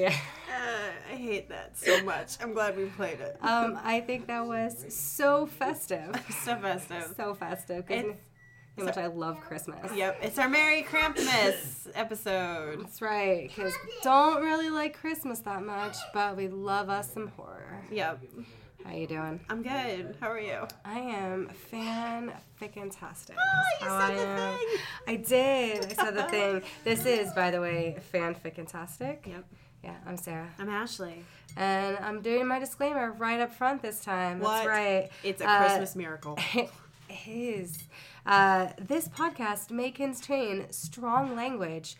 Yeah. Uh, I hate that so much. I'm glad we played it. Um, I think that was so festive. so festive. So festive. It's- how much I love Christmas. Yep, it's our Merry Krampmas episode. That's right. Because don't really like Christmas that much, but we love us some horror. Yep, How you doing? I'm good. How are you? I am fan fantastic. Oh, you How said I the am. thing. I did. I said the thing. This is, by the way, fan fantastic. Yep, Yeah, I'm Sarah. I'm Ashley. And I'm doing my disclaimer right up front this time. What? That's right. It's a Uh, Christmas miracle. It is. Uh, this podcast may contain strong language,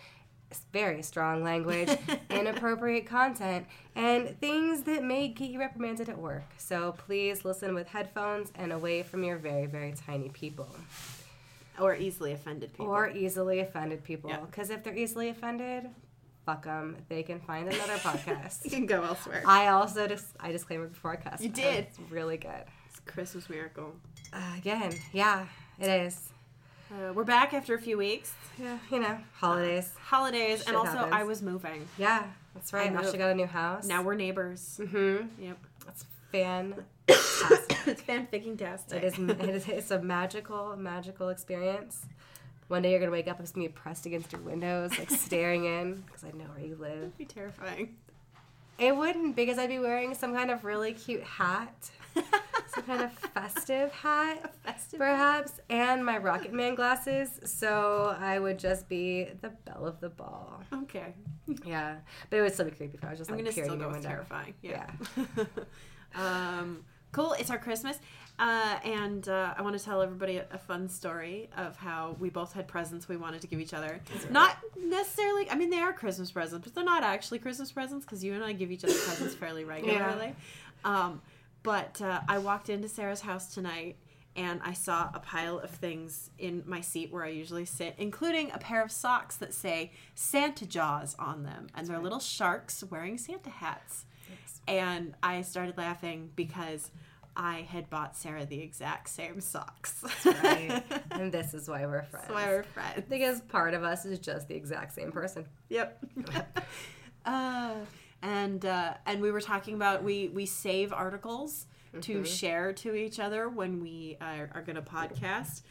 very strong language, inappropriate content, and things that may get you reprimanded at work. So please listen with headphones and away from your very, very tiny people Or easily offended people. or easily offended people. Yeah. Because if they're easily offended, fuck them. They can find another podcast. you can go elsewhere. I also just I disclaimer before I cuss. You did. It's really good. It's Christmas miracle. Uh, again, yeah, it is. Uh, we're back after a few weeks. Yeah, you know, holidays. Holidays, Shit and also happens. I was moving. Yeah, that's right. I Now she got a new house. Now we're neighbors. mm-hmm. Yep. It's fan. it's fanficking tastic. it is. It is. It's a magical, magical experience. One day you're gonna wake up and see me pressed against your windows, like staring in, because I know where you live. be terrifying. It wouldn't because I'd be wearing some kind of really cute hat, some kind of festive hat, Festive. perhaps, and my Rocket Man glasses. So I would just be the belle of the ball. Okay. Yeah, but it would still be creepy if I was just I'm like gonna peering still go window. terrifying. Yeah. um, cool. It's our Christmas, uh, and uh, I want to tell everybody a, a fun story of how we both had presents we wanted to give each other. Not necessarily. I mean, they are Christmas presents, but they're not actually Christmas presents because you and I give each other presents fairly regularly. Um, but uh, I walked into Sarah's house tonight. And I saw a pile of things in my seat where I usually sit, including a pair of socks that say Santa Jaws on them. And they're little sharks wearing Santa hats. And I started laughing because I had bought Sarah the exact same socks. Right. and this is why we're friends. That's why we're friends. because part of us is just the exact same person. Yep. uh, and uh, and we were talking about we we save articles to share to each other when we are, are going to podcast.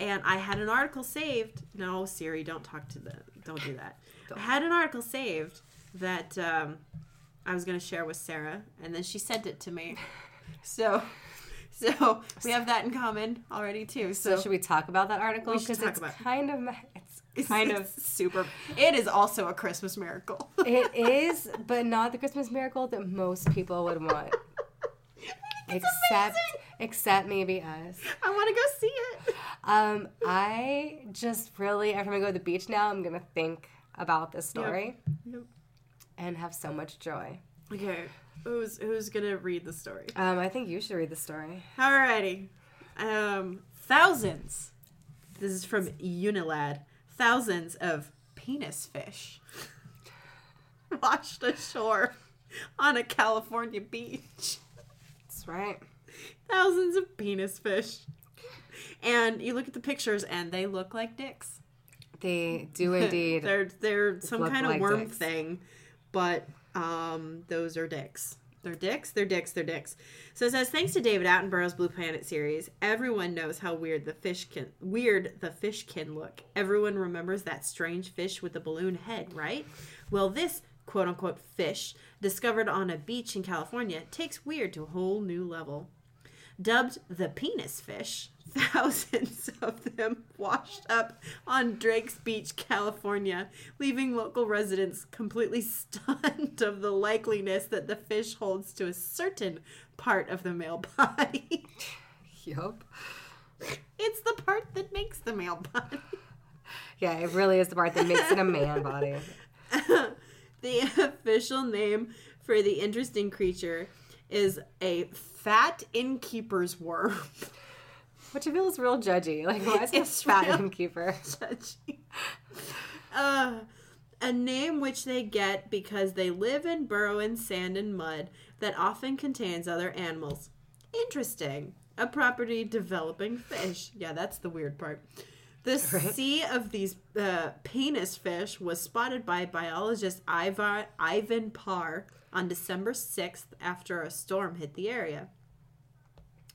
And I had an article saved. No, Siri, don't talk to the. Don't do that. I had an article saved that um, I was going to share with Sarah, and then she sent it to me. So, so we have that in common already too. So, So, should we talk about that article? Because it's about it. kind of it's it's kind kind of super. It is also a Christmas miracle. it is, but not the Christmas miracle that most people would want. It's except amazing. except maybe us. I want to go see it. Um, I just really every time I go to the beach now, I'm gonna think about this story Yep. And have so much joy. Okay, who's who's gonna read the story? Um, I think you should read the story. Alrighty, um, thousands. This is from Unilad. Thousands of penis fish washed ashore on a California beach. That's right. Thousands of penis fish. And you look at the pictures, and they look like dicks. They do indeed. they're they're some kind of like worm dicks. thing, but um, those are dicks. They're dicks. They're dicks. They're dicks. So it says thanks to David Attenborough's Blue Planet series, everyone knows how weird the fish can weird the fish can look. Everyone remembers that strange fish with the balloon head, right? Well, this quote unquote fish discovered on a beach in California takes weird to a whole new level. Dubbed the penis fish, thousands of them washed up on Drake's Beach, California, leaving local residents completely stunned of the likeliness that the fish holds to a certain part of the male body. yup. it's the part that makes the male body. Yeah, it really is the part that makes it a man body. the official name for the interesting creature is a fat innkeeper's worm. Which I feel is real judgy. Like, why is It's fat innkeeper? Judgy. uh, a name which they get because they live and burrow in sand and mud that often contains other animals. Interesting. A property developing fish. Yeah, that's the weird part. The Right. sea of these uh, penis fish was spotted by biologist Ivan, Ivan Parr on December 6th after a storm hit the area.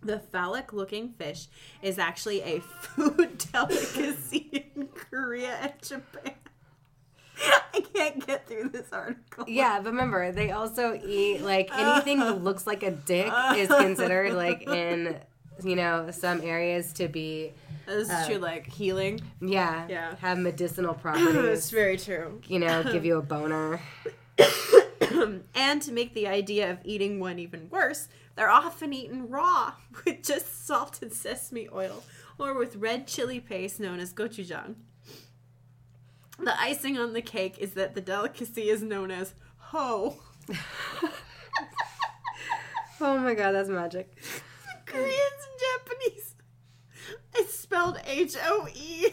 The phallic looking fish is actually a food delicacy in Korea and Japan. I can't get through this article. Yeah, but remember, they also eat like anything that looks like a dick is considered like in you know some areas to be This is true, uh, like healing. yeah Yeah. have medicinal That's properties. very true. you know, give you a boner. and to make the idea of eating one even worse, they're often eaten raw with just salted sesame oil or with red chili paste known as gochujang. The icing on the cake is that the delicacy is known as ho. Oh my god, that's magic. Koreans and Japanese. It's spelled H O E.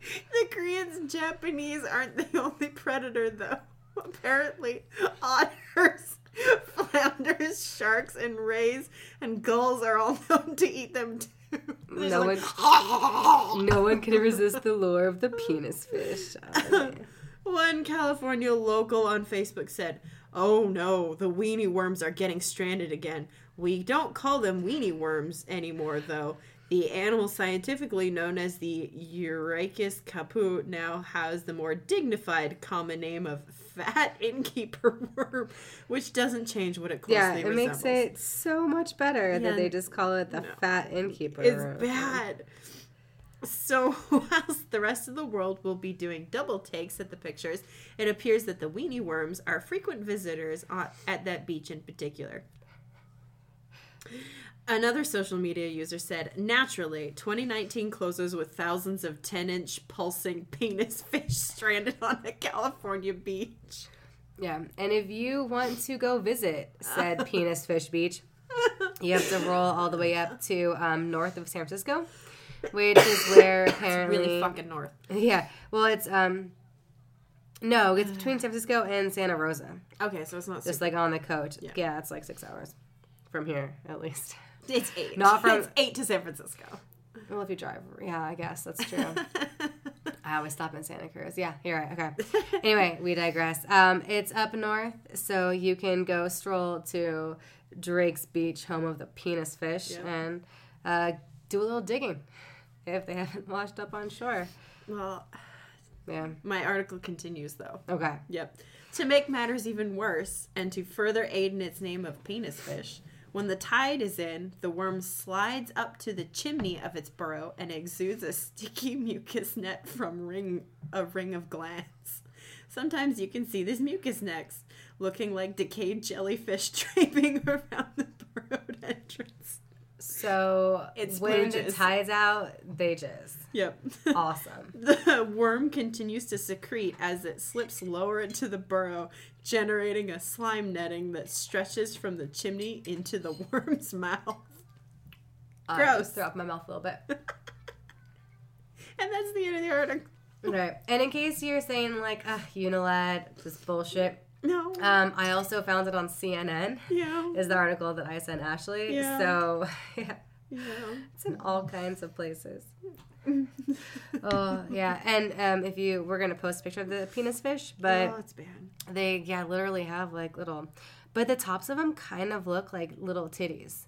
The Koreans and Japanese aren't the only predator, though. Apparently, otters, flounders, sharks, and rays and gulls are all known to eat them too. No like- No one can resist the lure of the penis fish. Oh. One California local on Facebook said, Oh no, the weenie worms are getting stranded again. We don't call them weenie worms anymore, though. The animal scientifically known as the Urechis caupo now has the more dignified common name of fat innkeeper worm, which doesn't change what it closely yeah, it makes resembles. it so much better Yeah. that they just call it the fat innkeeper. It's bad. So, whilst the rest of the world will be doing double takes at the pictures, it appears that the weenie worms are frequent visitors at that beach in particular. Another social media user said, naturally, 2019 closes with thousands of 10 inch pulsing penis fish stranded on a California beach. Yeah, and if you want to go visit said Penis Fish Beach, you have to roll all the way up to um, north of San Francisco, which is where apparently Really fucking north. yeah. Well, it's um, no, it's between San Francisco and Santa Rosa, Okay, so it's not just super, like on the coast. Yeah. Yeah. it's like six hours from here at least. It's eight. not from- it's eight to San Francisco. Well, if you drive, yeah, I guess that's true. I always stop in Santa Cruz. Yeah, you're right. Okay. anyway, we digress. Um, it's up north, so you can go stroll to Drake's Beach, home of the penis fish, Yeah. and uh, do a little digging if they haven't washed up on shore. well, Yeah. my article continues though. Okay. Yep. To make matters even worse, and to further aid in its name of penis fish, when the tide is in, the worm slides up to the chimney of its burrow and exudes a sticky mucus net from ring a ring of glands. Sometimes you can see these mucus nets looking like decayed jellyfish draping around the burrowed entrance. So It's when the tide's out, they jizz. Yep. Awesome. The worm continues to secrete as it slips lower into the burrow, generating a slime netting that stretches from the chimney into the worm's mouth. I Gross. just throw up my mouth a little bit. And that's the end of the article. Right. And in case you're saying like, ah, Unilad, this is bullshit. No. Um, I also found it on CNN. yeah. Is the article that I sent Ashley. Yeah. So yeah, Yeah. it's in all kinds of places. oh yeah, and um, if you we're gonna post a picture of the penis fish, but oh, it's bad. they yeah literally have like little, but the tops of them kind of look like little titties,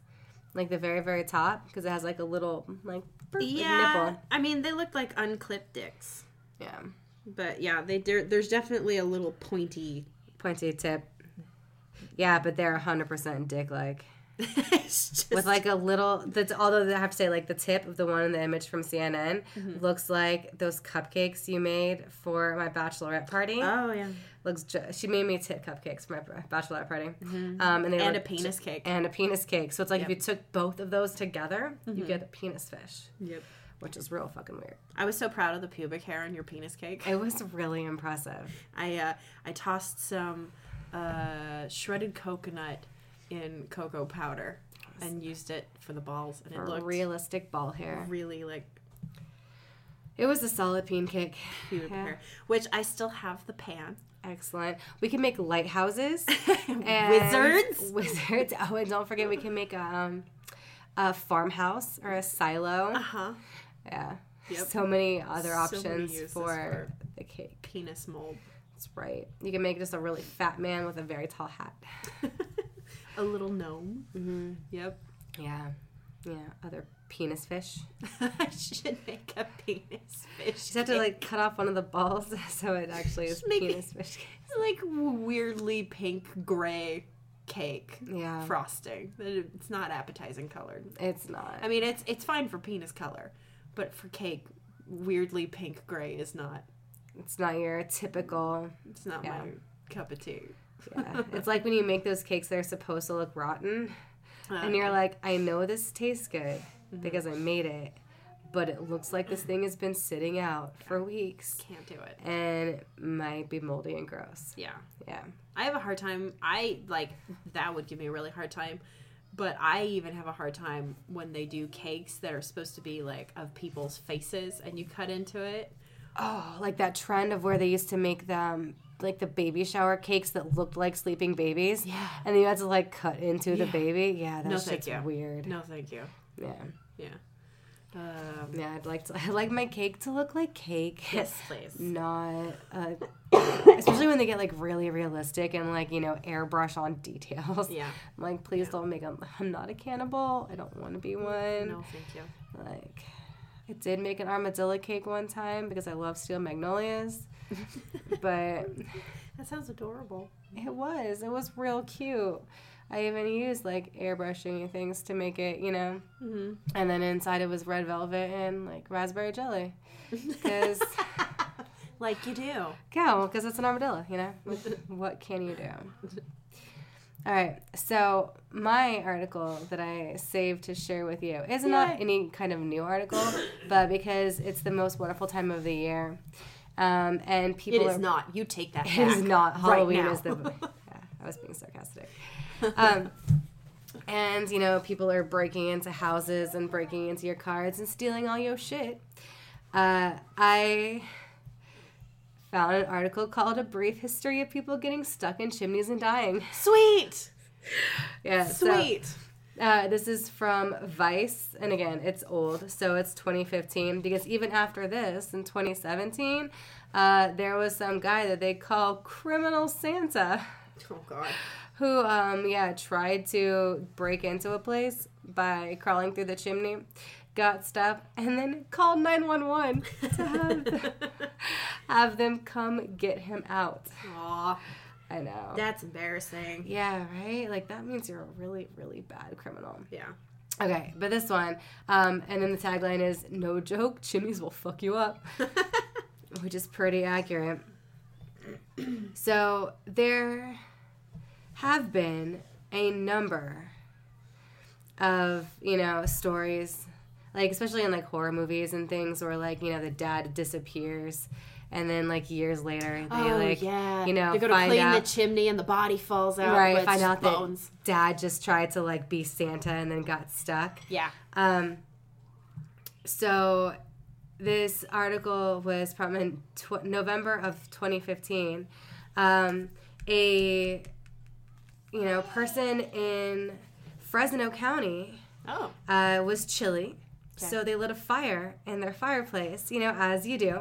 like the very very top because it has like a little like, Yeah. nipple. I mean, they look like unclipped dicks. Yeah, But yeah, they there's definitely a little pointy. pointy tip. Yeah, but they're hundred percent dick like. just, with like a little that's although I have to say like the tip of the one in the image from CNN Mm-hmm. looks like those cupcakes you made for my bachelorette party. oh yeah, looks ju- she made me tip cupcakes for my bachelorette party. Um and they and a penis ju- cake. and a penis cake. So it's like Yep. if you took both of those together, Mm-hmm. you get a penis fish, Yep. which is real fucking weird. I was so proud of the pubic hair on your penis cake. It was really impressive. I uh, I tossed some uh, shredded coconut in cocoa powder and used it for the balls, and it looked realistic ball hair. really like It was a solid peen cake. Yeah. hair. Which I still have the pan. Excellent. We can make lighthouses. and Wizards. Wizards. Oh, and don't forget we can make a, um, a farmhouse or a silo. Uh huh. Yeah. Yep. So many other So many options for, for- the cake. Penis mold. That's right. You can make just a really fat man with a very tall hat. a little gnome. Mm-hmm. Yep. Yeah. Yeah. Other penis fish. I should make a penis fish. You just have to like cut off one of the balls so it actually is Just make it- penis fish. cake. It's like weirdly pink gray cake Yeah. frosting. It's not appetizing colored. It's not. I mean, it's it's fine for penis color, but for cake, weirdly pink gray is not. It's not your typical. It's not Yeah. my cup of tea. Yeah. it's like when you make those cakes that are supposed to look rotten, uh-huh. and you're like, I know this tastes good mm-hmm. because I made it, but it looks like this thing has been sitting out for weeks can't do it. and it might be moldy and gross. Yeah. Yeah. I have a hard time. I like that would give me a really hard time. But I even have a hard time when they do cakes that are supposed to be like of people's faces and you cut into it. Oh, like that trend of where they used to make them like the baby shower cakes that looked like sleeping babies. Yeah. And then you had to like cut into the baby. Yeah, that No, thank shit's you. weird. No, thank you. Yeah. Yeah. Um, Yeah, I'd like to I like my cake to look like cake. yes, please. Not uh, especially when they get like really realistic and like, you know, airbrush on details. Yeah. I'm like, please don't make them I'm not a cannibal. I don't want to be one. No, thank you. Like I did make an armadillo cake one time because I love steel magnolias. but That sounds adorable. It was. It was real cute. I even used like airbrushing things to make it, you know. Mm-hmm. And then inside it was red velvet and like raspberry jelly. Because, like you do. yeah, because it's an armadillo, you know. what can you do? All right. So my article that I saved to share with you is not any kind of new article, but because it's the most wonderful time of the year, um, and people is are not. You take that It back. is not. right Halloween now. is the. Yeah, I was being sarcastic. Um, and you know, people are breaking into houses and breaking into your cards and stealing all your shit. Uh, I found an article called "A Brief History of People Getting Stuck in Chimneys and Dying." Sweet. Yeah, so, Sweet. Uh, this is from Vice, and again, it's old, so it's 2015. Because even after this, in 2017, uh, there was some guy that they call Criminal Santa, oh God. who, um, yeah, tried to break into a place by crawling through the chimney, got stuck, and then called 911 to have, have them come get him out. Aw, I know. that's embarrassing. yeah, right? Like, that means you're a really, really bad criminal. Yeah. Okay, but this one, um, and then the tagline is "No joke, chimneys will fuck you up," which is pretty accurate. so there have been a number of you know stories, like especially in like horror movies and things, where like you know the dad disappears, and then like years later they like Oh, yeah. you know They're gonna find clean out the chimney and the body falls out. right find out bones. that dad just tried to like be Santa and then got stuck. Yeah. Um, so this article was from in tw- November of 2015. Um, a you know person in Fresno County Oh. uh, was chilly, Okay. so they lit a fire in their fireplace. You know, as you do,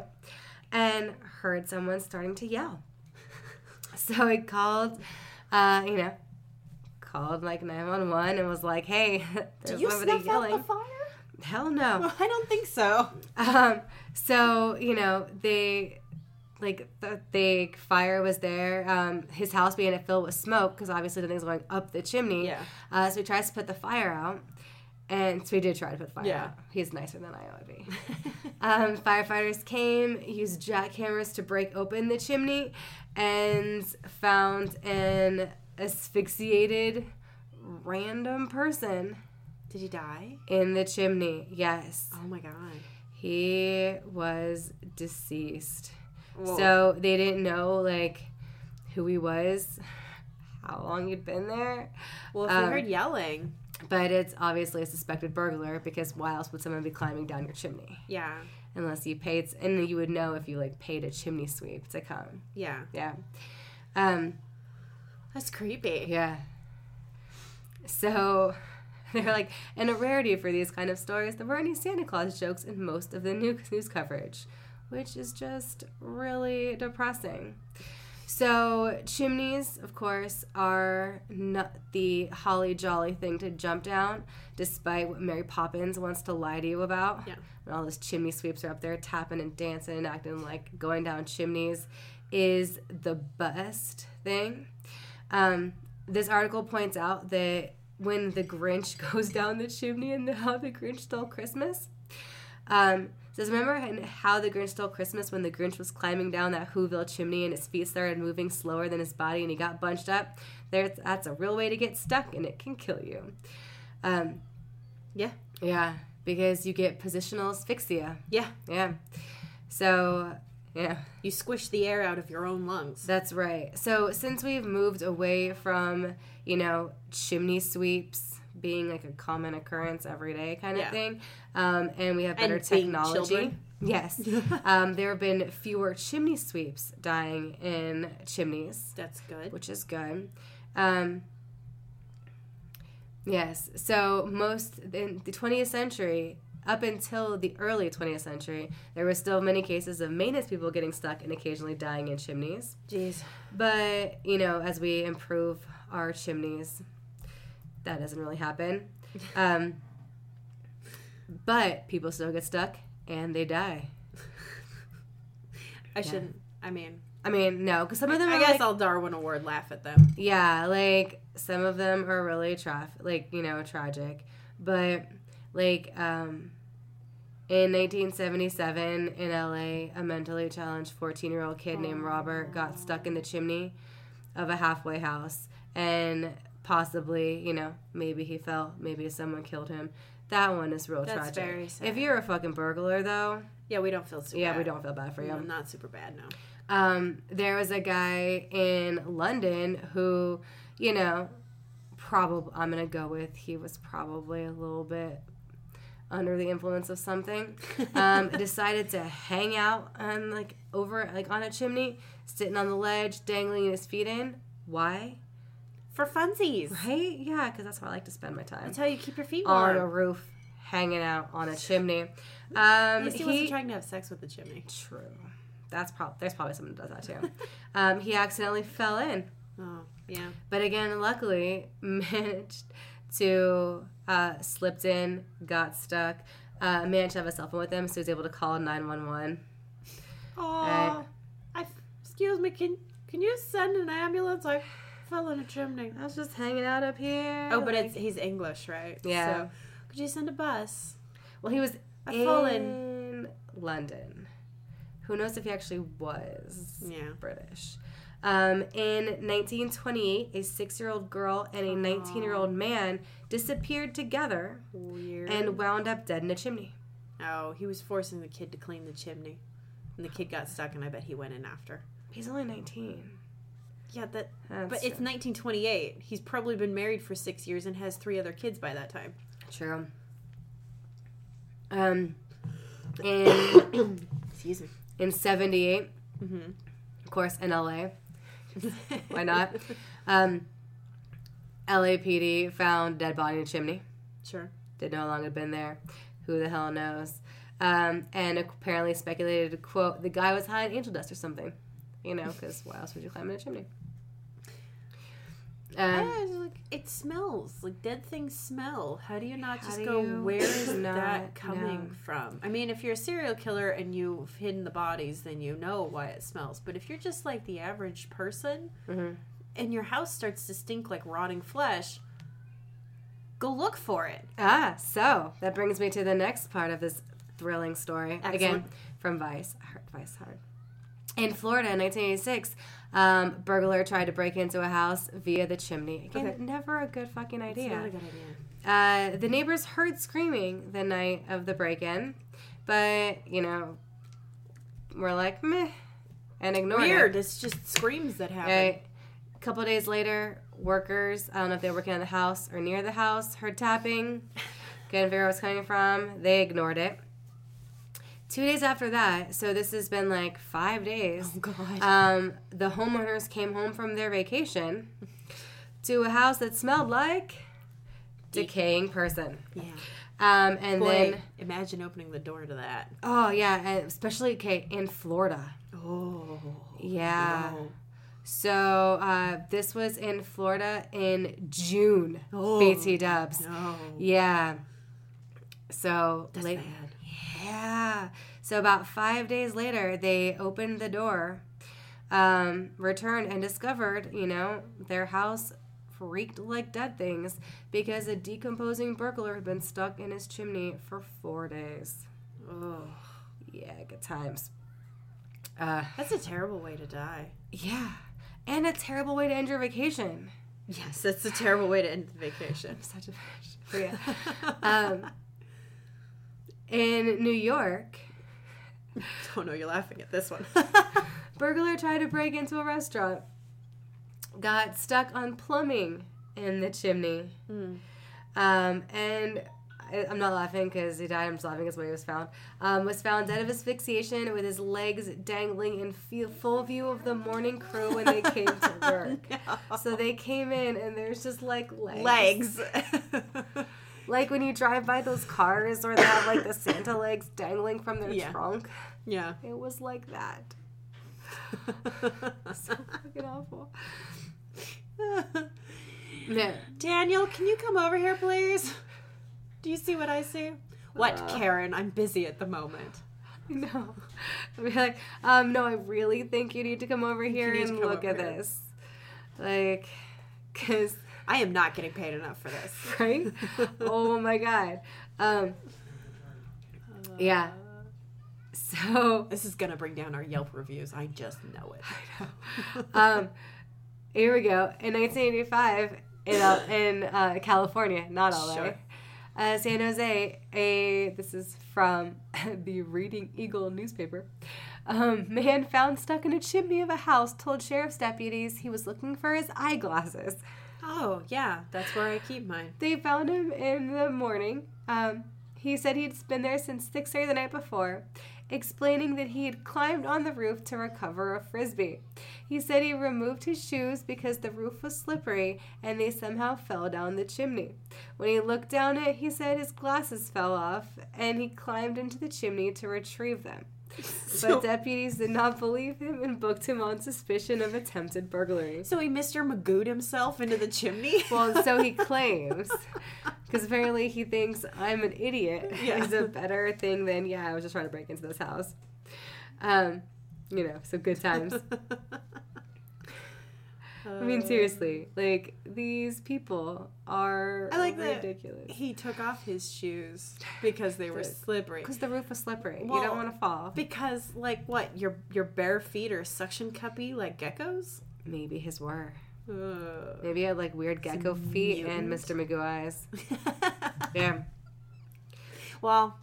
and heard someone starting to yell. so he called, uh, you know, called like 911 and was like, "Hey, there's Did you somebody snuff out the fire? Hell no. I don't think so. Um, so you know they like the, the fire was there. Um, his house being filled with smoke because obviously the thing's going up the chimney. Yeah. Uh, so he tries to put the fire out, and so he did try to put fire Yeah. out. He's nicer than I would be. um, firefighters came, used jackhammers to break open the chimney, and found an asphyxiated random person Did he die? in the chimney. Yes. Oh my god. He was deceased. Whoa. So they didn't know like who he was, how long he'd been there. well, if um, we heard yelling, But it's obviously a suspected burglar because why else would someone be climbing down your chimney? yeah, Unless you paid, and you would know if you like paid a chimney sweep to come. yeah, Yeah. Um, that's creepy. yeah. So They're like, and a rarity for these kind of stories, there weren't any Santa Claus jokes in most of the news coverage, which is just really depressing. So, chimneys, of course, are not the holly jolly thing to jump down, despite what Mary Poppins wants to lie to you about. Yeah. And all those chimney sweeps are up there tapping and dancing and acting like going down chimneys is the best thing. Um, this article points out that when the Grinch goes down the chimney and how the Grinch stole Christmas, um, says, remember how the Grinch stole Christmas when the Grinch was climbing down that Whoville chimney and his feet started moving slower than his body and he got bunched up? There, that's a real way to get stuck and it can kill you. Um, Yeah. yeah, because you get positional asphyxia. Yeah. Yeah. So, yeah, You squish the air out of your own lungs. that's right. So, since we've moved away from, you know, chimney sweeps being like a common occurrence every day kind of Yeah. thing, um, and we have better And technology. Yes. um, there have been fewer chimney sweeps dying in chimneys, That's good. which is good. Um, yes. So, most in the 20th century, up until the early 20th century, there were still many cases of maintenance people getting stuck and occasionally dying in chimneys. Jeez. But, you know, as we improve our chimneys, that doesn't really happen. Um, but people still get stuck and they die. I shouldn't. I mean, I mean, no, because some of them I guess like, I'll Darwin Award laugh at them. yeah, like some of them are really traf- like you know tragic, but like um, in 1977 in LA, a mentally challenged 14 year old kid named Robert got stuck in the chimney of a halfway house, and possibly you know maybe he fell, maybe someone killed him. That one is real That's tragic. very sad. If you're a fucking burglar, though, Yeah, we don't feel super yeah, bad. we don't feel bad for you. No, not super bad, no. Um, there was a guy in London who, you know, probably I'm gonna go with he was probably a little bit under the influence of something. Um, decided to hang out on like over like on a chimney, sitting on the ledge, dangling his feet in. Why? For funsies. Right? Yeah, because that's where I like to spend my time That's how you keep your feet warm. on a roof, hanging out on a chimney. Um, he, he wasn't trying to have sex with the chimney. True. That's probably there's probably someone that does that too. um, he accidentally fell in, Oh, yeah. but again, luckily managed to uh, slipped in, got stuck. Uh, managed to have a cell phone with him, so he was able to call nine one one. Oh, I, excuse me, can can you send an ambulance? I fell in a chimney. I was just hanging out up here. Oh, but like- it's he's English, right? Yeah. So, could you send a bus? well, he was I've in fallen. London. Who knows if he actually was Yeah. British? Um, in 1928, a six-year-old girl and a 19-year-old man disappeared together Weird. and wound up dead in a chimney. oh, he was forcing the kid to clean the chimney, and the kid got stuck, and I bet he went in after. He's only 19. Yeah, that. That's but it's 1928. He's probably been married for six years and has three other kids by that time. true. Um, in Excuse me. in 78, Mm-hmm. of course, in LA, why not? Um, LAPD found dead body in a chimney. Sure. Didn't know how long it had been there. Who the hell knows? Um, and apparently speculated, quote, the guy was high on angel dust or something. You know, because why else would you climb in a chimney? Um, Yeah, like, it smells like dead things smell. How do you not just go? you Where is not that coming know? from? I mean, if you're a serial killer and you've hidden the bodies, then you know why it smells. But if you're just like the average person mhm. and your house starts to stink like rotting flesh, go look for it. Ah, so that brings me to the next part of this thrilling story. Again, from Vice. I heard Vice hard. In Florida in 1986, um, burglar tried to break into a house via the chimney. Again, Okay. never a good fucking idea. It's not a good idea. Uh, the neighbors heard screaming the night of the break in, but, you know, we're like, meh, and ignored Weird. it. It's just screams that happen. Right. A couple days later, workers, I don't know if they were working on the house or near the house, heard tapping, couldn't figure out where it was coming from. They ignored it. Two days after that, so this has been like five days. Oh God. Um, the homeowners came home from their vacation to a house that smelled like decaying person. Yeah. Um, and Boy, then imagine opening the door to that. oh yeah, especially okay in Florida. Oh. Yeah. no. So uh, this was in Florida in June. Oh, BT Dubs. No. Yeah. So That's late. bad. Yeah. So about five days later, they opened the door, um, returned, and discovered, you know, their house freaked like dead things because a decomposing burglar had been stuck in his chimney for four days. Oh. Yeah, good times. Uh, That's a terrible way to die. yeah. And a terrible way to end your vacation. Yes, that's a terrible way to end the vacation. Such a bitch. But yeah. um, in New York, oh no, you're laughing at this one. burglar tried to break into a restaurant, got stuck on plumbing in the chimney, Hmm. um, and I, I'm not laughing because he died. I'm just laughing because when he was found. Um, was found dead of asphyxiation with his legs dangling in fe- full view of the morning crew when they came to work. So they came in and there's just like legs. Legs. Like when you drive by those cars where they have like the Santa legs dangling from their Yeah. trunk. yeah. It was like that. So fucking awful. Yeah. Daniel, can you come over here, please? Do you see what I see? What, Uh. Karen? I'm busy at the moment. No. I'd be like, um, no, I really think you need to come over here and look at here." this. Like, because, I am not getting paid enough for this. right? oh my god. Um, yeah. So, This is gonna bring down our Yelp reviews. I just know it. I um, here we go. In 1985, in, in uh, California, not LA, Sure. uh, San Jose, a this is from the Reading Eagle newspaper. Um, man found stuck in a chimney of a house told sheriff's deputies he was looking for his eyeglasses. Oh yeah, that's where I keep mine. They found him in the morning. Um, he said he'd been there since 6.30 the night before, explaining that he had climbed on the roof to recover a frisbee. He said he removed his shoes because the roof was slippery and they somehow fell down the chimney. When he looked down it, he said his glasses fell off and he climbed into the chimney to retrieve them. So, But deputies did not believe him and booked him on suspicion of attempted burglary. so he Mr. Magooed himself into the chimney. Well, so he claims. Because apparently he thinks I'm an idiot Yeah. is a better thing than, yeah, I was just trying to break into this house. Um, you know, so good times. I mean, seriously, like, these people are I like that ridiculous. he took off his shoes because they were slippery. Because the roof was slippery. you don't want to fall. Because like what your your bare feet are suction cuppy like geckos. Maybe his were. Ugh. Maybe he had, like, weird gecko feet and. Mr. Magoo eyes. Yeah. Well,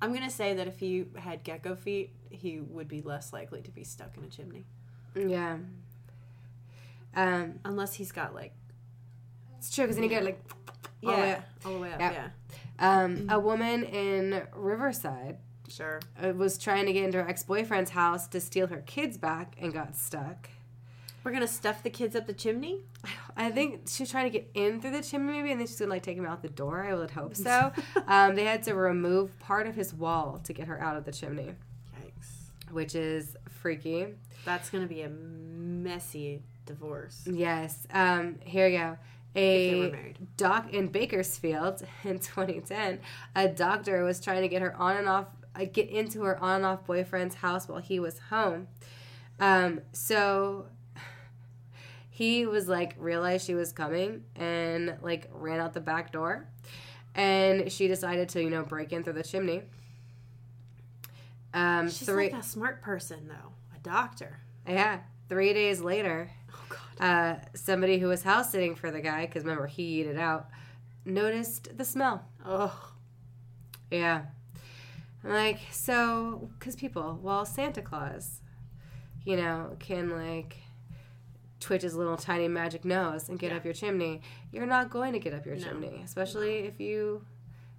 I'm gonna say that if he had gecko feet, he would be less likely to be stuck in a chimney. Yeah. Um, Unless he's got like it's true, because then you get, like, yeah, all the way up. all the way up. Yeah. Yeah, Um, a woman in Riverside sure. uh, was trying to get into her ex boyfriend's house to steal her kids back and got stuck. We're gonna stuff the kids up the chimney. I think she's trying to get in through the chimney, maybe, and then she's gonna like take him out the door. I would hope so. um, they had to remove part of his wall to get her out of the chimney, Yikes. which is freaky. That's gonna be a messy divorce. Yes. Um, here we go. If they were A doc in Bakersfield in 2010, a doctor was trying to get her on and off, uh, get into her on and off boyfriend's house while he was home. Um, so he was like realized she was coming and like ran out the back door, and she decided to you know break in through the chimney. Um, She's three, like a smart person though, a doctor. yeah, three days later. Uh, somebody who was house sitting for the guy, because remember he ate it out, noticed the smell. Oh. Yeah. I'm like, so, because people, well, Santa Claus, you know, can like twitch his little tiny magic nose and get Yeah. up your chimney. You're not going to get up your No. chimney, especially if you,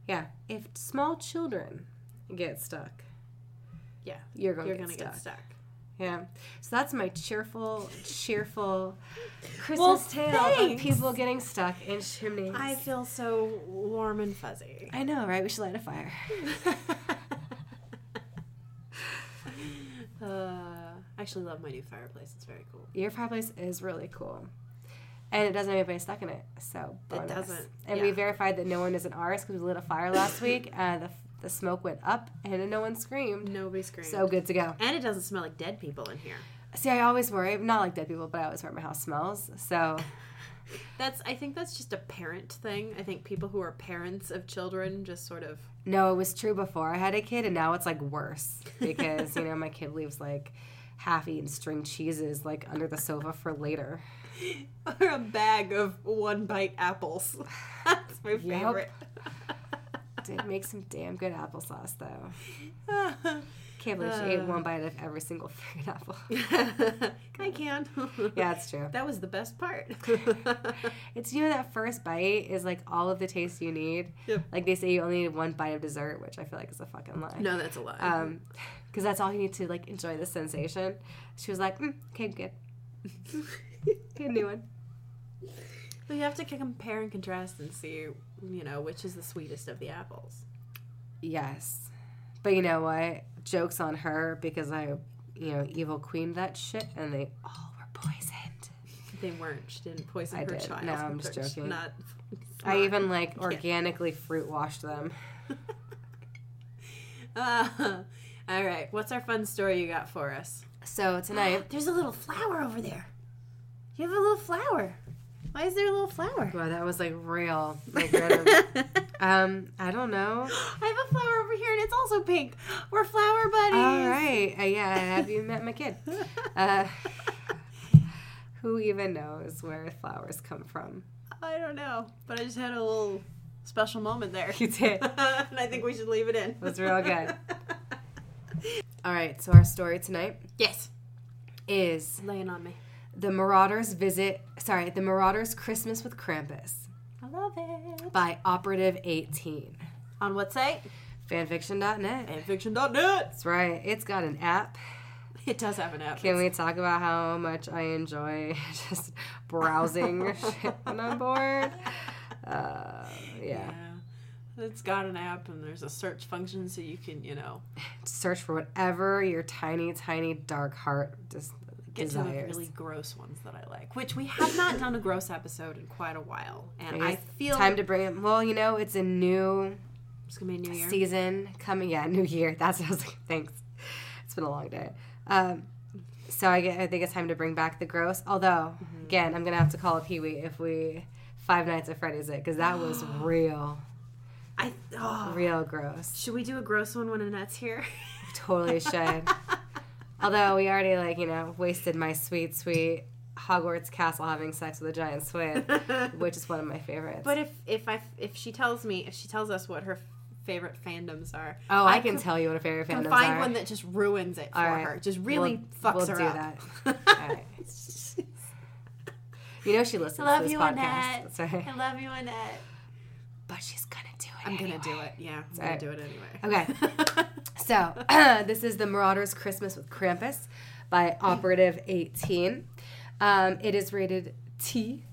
yeah, if small children get stuck, Yeah. you're going to get stuck. Yeah. So that's my cheerful, cheerful Christmas Well, tale thanks. of people getting stuck in chimneys. I feel so warm and fuzzy. I know, right? We should light a fire. uh, I actually love my new fireplace. It's very cool. Your fireplace is really cool. And it doesn't have anybody stuck in it, so It doesn't, And we verified that no one is in ours because we lit a fire last week, and the, the smoke went up, and no one screamed. Nobody screamed. So good to go. and it doesn't smell like dead people in here. See, I always worry, not like dead people, but I always worry my house smells. So That's. I think that's just a parent thing. I think people who are parents of children just sort of. no, it was true before I had a kid, and now it's like worse because you know my kid leaves like half-eaten string cheeses like under the sofa for later. Or a bag of one bite apples. That's my Yep. Did make some damn good applesauce though. Can't believe she ate one bite of every single freaking apple. I can. Yeah, it's true. That was the best part. It's you know that first bite is like all of the taste you need. Yep. Like they say you only need one bite of dessert, which I feel like is a fucking lie. no, that's a lie. Um, because that's all you need to like enjoy the sensation. She was like, mm, okay, good. Get a new one. You have to compare and contrast and see, you know, which is the sweetest of the apples. Yes, but you know what? Jokes on her because I, you know, evil queen that shit, and they all were poisoned. They weren't. She didn't poison I her did. child. No, I'm just joking. Not. I not- even like organically fruit washed them. Uh, all right. What's our fun story you got for us? So tonight, There's a little flower over there. You have a little flower. Why is there a little flower? wow, that was like real. Like, um, I don't know. I have a flower over here and it's also pink. We're flower buddies. All right. Uh, yeah, have you met my kid? Uh, who even knows where flowers come from? I don't know, but I just had a little special moment there. You did. and I think we should leave it in. was real good. All right. So our story tonight yes. is Laying on me. The Marauders visit. Sorry, the Marauders Christmas with Krampus I love it. by Overlord 18. On what site? Fanfiction.net. Fanfiction.net. That's right. It's got an app. It does have an app. Can we talk about how much I enjoy just browsing shit when I'm bored? Uh, yeah. It's got an app and there's a search function so you can, you know, Search for whatever your tiny, tiny dark heart just get to the really gross ones that I like. Which we have not done a gross episode in quite a while. And I I feel Time to bring it. Well, you know, it's a new it's gonna be a new year. season coming. Yeah, new year. That's what I was like. Thanks. It's been a long day. Um, so I, get, I think it's time to bring back the gross. Although, Mm-hmm. again, I'm gonna have to call a Pee Wee if we Five Nights at Freddy's it because that was real, I oh. real gross. Should we do a gross one when Annette's here? Totally should. Although we already like you know wasted my sweet sweet Hogwarts castle having sex with a giant squid, which is one of my favorites. But if if I if she tells me if she tells us what her favorite fandoms are, oh, I, can could- tell you what a favorite can fandoms find are. one that just ruins it for All right. her. Just really We'll- fucks we'll her do up. that. All right. You know she listens I love to this you, podcast. Annette. That's right. I love you, Annette. But she's gonna do it. I'm gonna do it. Yeah, I'm All right. gonna do it anyway. Okay. So this is the Marauders Christmas with Krampus by Overlord 18. Um, it is rated T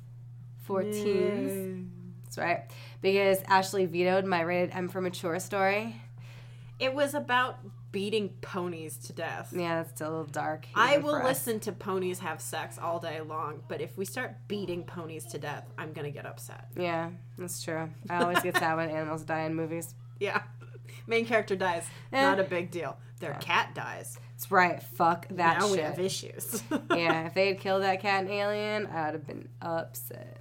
for teens. That's right. Because Ashley vetoed my rated M for mature story. It was about beating ponies to death. Yeah, that's still a little dark. I will listen to ponies have sex all day long, but if we start beating ponies to death, I'm gonna get upset. Yeah, that's true. I always get sad when animals die in movies. Yeah. Main character dies. Eh. Not a big deal. Their cat dies. That's right. Fuck that now shit. we have issues. yeah, if they had killed that cat and alien, I would have been upset.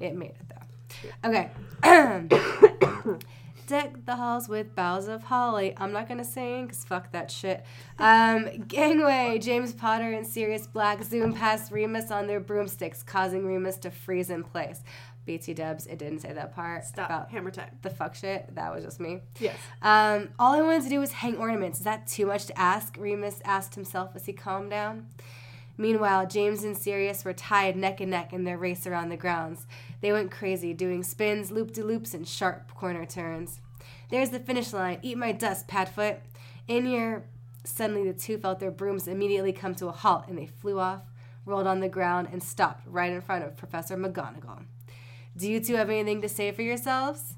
It made it though. Okay. Deck the halls with boughs of holly. I'm not gonna sing because fuck that shit. Um, gangway. James Potter and Sirius Black zoom past Remus on their broomsticks, causing Remus to freeze in place. BT Dubs. It didn't say that part Stop. about Hammer time. the fuck shit. That was just me. Yes. Um, all I wanted to do was hang ornaments. Is that too much to ask? Remus asked himself as he calmed down. Meanwhile, James and Sirius were tied neck and neck in their race around the grounds. They went crazy, doing spins, loop de loops, and sharp corner turns. There's the finish line. Eat my dust, Padfoot. In your Suddenly, the two felt their brooms immediately come to a halt and they flew off, rolled on the ground, and stopped right in front of Professor McGonagall. Do you two have anything to say for yourselves?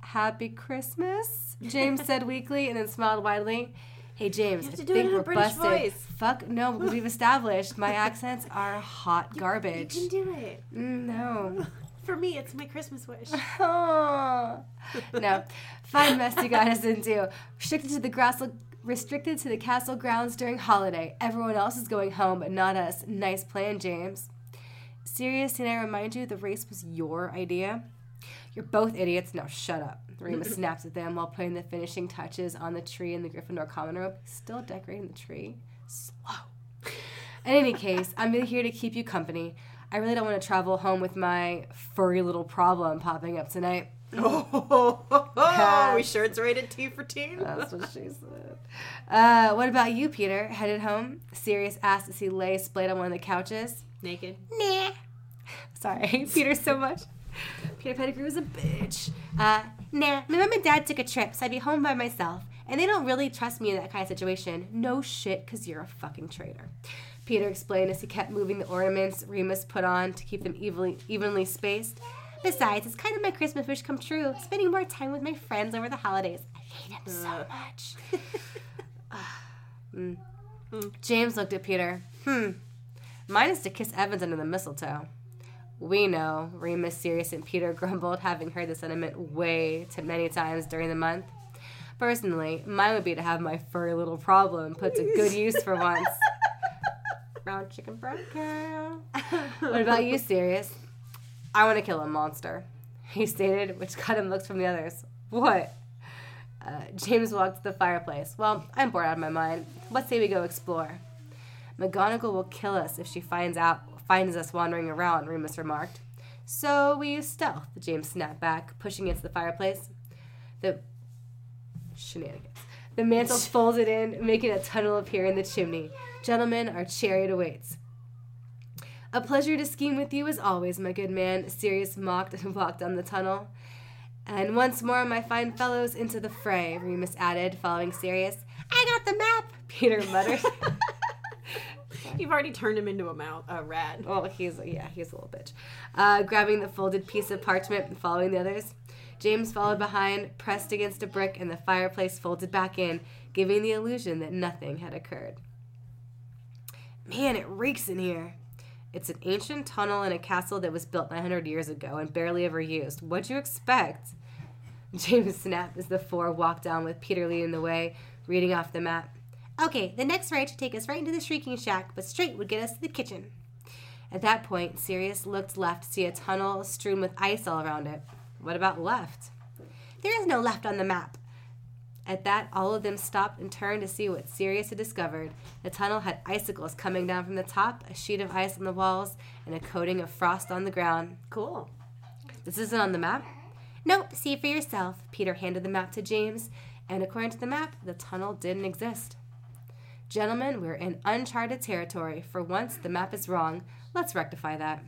Happy Christmas, James said weakly and then smiled widely. Hey James, You have I to do it think in we're British busted. voice. Fuck no, because we've established my accents are hot You garbage. You can do it. Mm, no. For me, it's my Christmas wish. Oh. no. Fine mess you got us into. Restricted to the castle restricted to the castle grounds during holiday. Everyone else is going home, but not us. Nice plan, James. Sirius, and I remind you the race was your idea? You're both idiots. Now shut up. Remus snaps at them while putting the finishing touches on the tree in the Gryffindor common room. Still decorating the tree. Slow. In any case, I'm here to keep you company. I really don't want to travel home with my furry little problem popping up tonight. oh, we sure it's rated T for teen? That's what she said. Uh, what about you, Peter? Headed home? Sirius asked as he lay splayed on one of the couches. Naked. Nah. Sorry, I hate Peter so much. Peter Pettigrew was a bitch. Uh, nah, my mom and dad took a trip, so I'd be home by myself. And they don't really trust me in that kind of situation. No shit, because you're a fucking traitor. Peter explained as he kept moving the ornaments Remus put on to keep them evenly, evenly spaced. Besides, it's kind of my Christmas wish come true, spending more time with my friends over the holidays. I hate him so much. Mm. James looked at Peter. Hmm. Mine is to kiss Evans under the mistletoe. We know, Remus, Sirius, and Peter grumbled, having heard the sentiment way too many times during the month. Personally, mine would be to have my furry little problem put to good use for once. Brown chicken, brown cow. What about you, Sirius? I want to kill a monster, he stated, which got him looks from the others. What? Uh, James walked to the fireplace. Well, I'm bored out of my mind. Let's say we go explore. McGonagall will kill us if she finds out finds us wandering around, Remus remarked. So we use stealth, James snapped back, pushing against the fireplace. The shenanigans. The mantle folded in, making a tunnel appear in the chimney. Gentlemen, our chariot awaits. A pleasure to scheme with you as always, my good man, Sirius mocked and walked down the tunnel. And once more, my fine fellows, into the fray, Remus added, following Sirius. I got the map, Peter muttered. You've already turned him into a mouth, a rat. Well, he's yeah, he's a little bitch. Uh, grabbing the folded piece of parchment and following the others, James followed behind, pressed against a brick, and the fireplace folded back in, giving the illusion that nothing had occurred. Man, it reeks in here. It's an ancient tunnel in a castle that was built 900 years ago and barely ever used. What'd you expect? James snapped as the four walked down with Peter leading the way, reading off the map. Okay, the next right should take us right into the Shrieking Shack, but straight would get us to the kitchen. At that point, Sirius looked left to see a tunnel strewn with ice all around it. What about left? There is no left on the map. At that, all of them stopped and turned to see what Sirius had discovered. The tunnel had icicles coming down from the top, a sheet of ice on the walls, and a coating of frost on the ground. Cool. This isn't on the map? Nope, see for yourself. Peter handed the map to James, and according to the map, the tunnel didn't exist. Gentlemen, we're in uncharted territory. For once, the map is wrong. Let's rectify that.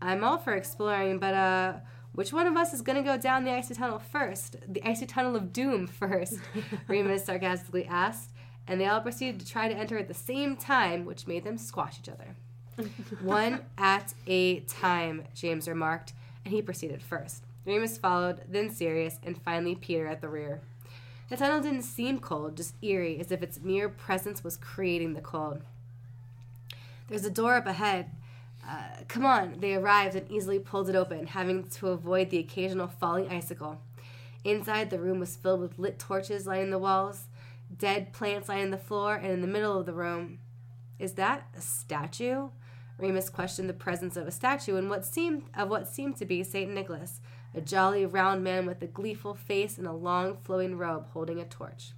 I'm all for exploring, but uh, which one of us is gonna go down the icy tunnel first? The icy tunnel of doom first? Remus sarcastically asked, and they all proceeded to try to enter at the same time, which made them squash each other. One at a time, James remarked, and he proceeded first. Remus followed, then Sirius, and finally Peter at the rear. The tunnel didn't seem cold, just eerie, as if its mere presence was creating the cold. There's a door up ahead. Uh, come on, they arrived and easily pulled it open, having to avoid the occasional falling icicle. Inside, the room was filled with lit torches lining the walls, dead plants lining the floor, and in the middle of the room. Is that a statue? Remus questioned the presence of a statue in what seemed of what seemed to be Saint Nicholas, a jolly round man with a gleeful face and a long flowing robe holding a torch.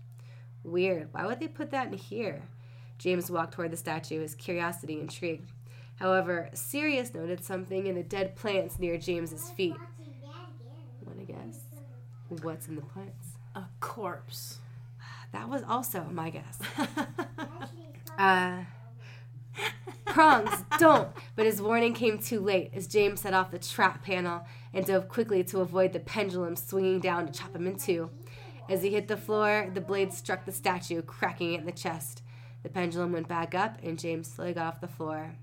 Weird. Why would they put that in here? James walked toward the statue, his curiosity intrigued. However, Sirius noted something in the dead plants near James's feet. Want to guess? What's in the plants? A corpse. That was also my guess. Uh, prongs, don't! But his warning came too late as James set off the trap panel and dove quickly to avoid the pendulum swinging down to chop him in two. As he hit the floor, the blade struck the statue, cracking it in the chest. The pendulum went back up, and James slowly got off the floor.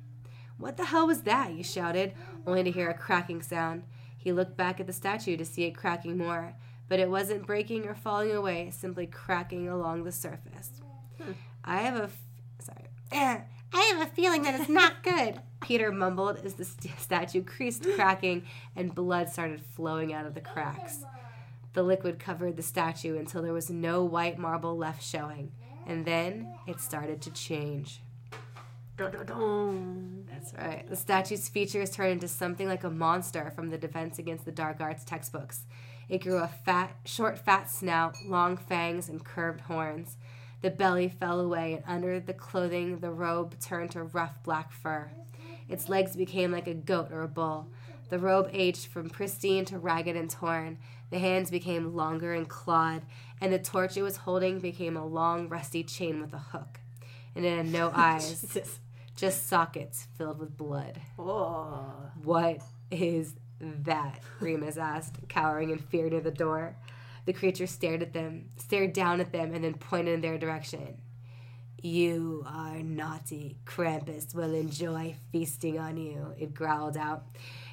What the hell was that? he shouted, only to hear a cracking sound. He looked back at the statue to see it cracking more, but it wasn't breaking or falling away, simply cracking along the surface. Hmm. I have a. F- sorry. I have a feeling that it's not good, Peter mumbled as the st- statue creased, cracking, and blood started flowing out of the cracks. The liquid covered the statue until there was no white marble left showing, and then it started to change. That's right. The statue's features turned into something like a monster from the Defense Against the Dark Arts textbooks. It grew a fat, short, fat snout, long fangs, and curved horns. The belly fell away, and under the clothing, the robe turned to rough black fur. Its legs became like a goat or a bull. The robe aged from pristine to ragged and torn. The hands became longer and clawed, and the torch it was holding became a long, rusty chain with a hook. And it had no eyes, just sockets filled with blood. Oh. What is that? Remus asked, cowering in fear near the door. The creature stared at them, stared down at them, and then pointed in their direction. You are naughty. Krampus will enjoy feasting on you, it growled out,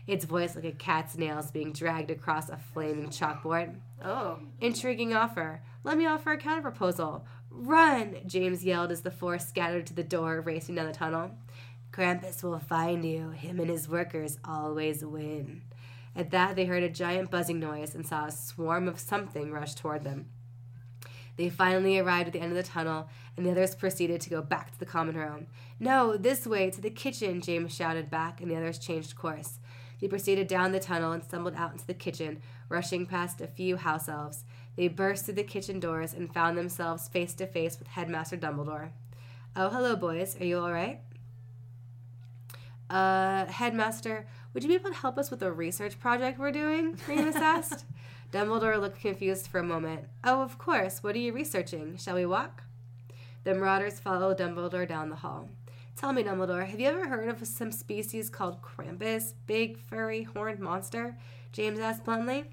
its voice like a cat's nails being dragged across a flaming chalkboard. Oh. Intriguing offer. Let me offer a counter proposal. Run! James yelled as the four scattered to the door, racing down the tunnel. Krampus will find you. Him and his workers always win. At that, they heard a giant buzzing noise and saw a swarm of something rush toward them. They finally arrived at the end of the tunnel, and the others proceeded to go back to the common room. No, this way, to the kitchen, James shouted back, and the others changed course. They proceeded down the tunnel and stumbled out into the kitchen, rushing past a few house elves. They burst through the kitchen doors and found themselves face to face with Headmaster Dumbledore. Oh, hello, boys. Are you all right? Uh, Headmaster, would you be able to help us with a research project we're doing? Remus asked. Dumbledore looked confused for a moment. Oh, of course. What are you researching? Shall we walk? The marauders followed Dumbledore down the hall. Tell me, Dumbledore, have you ever heard of some species called Krampus? Big, furry, horned monster? James asked bluntly.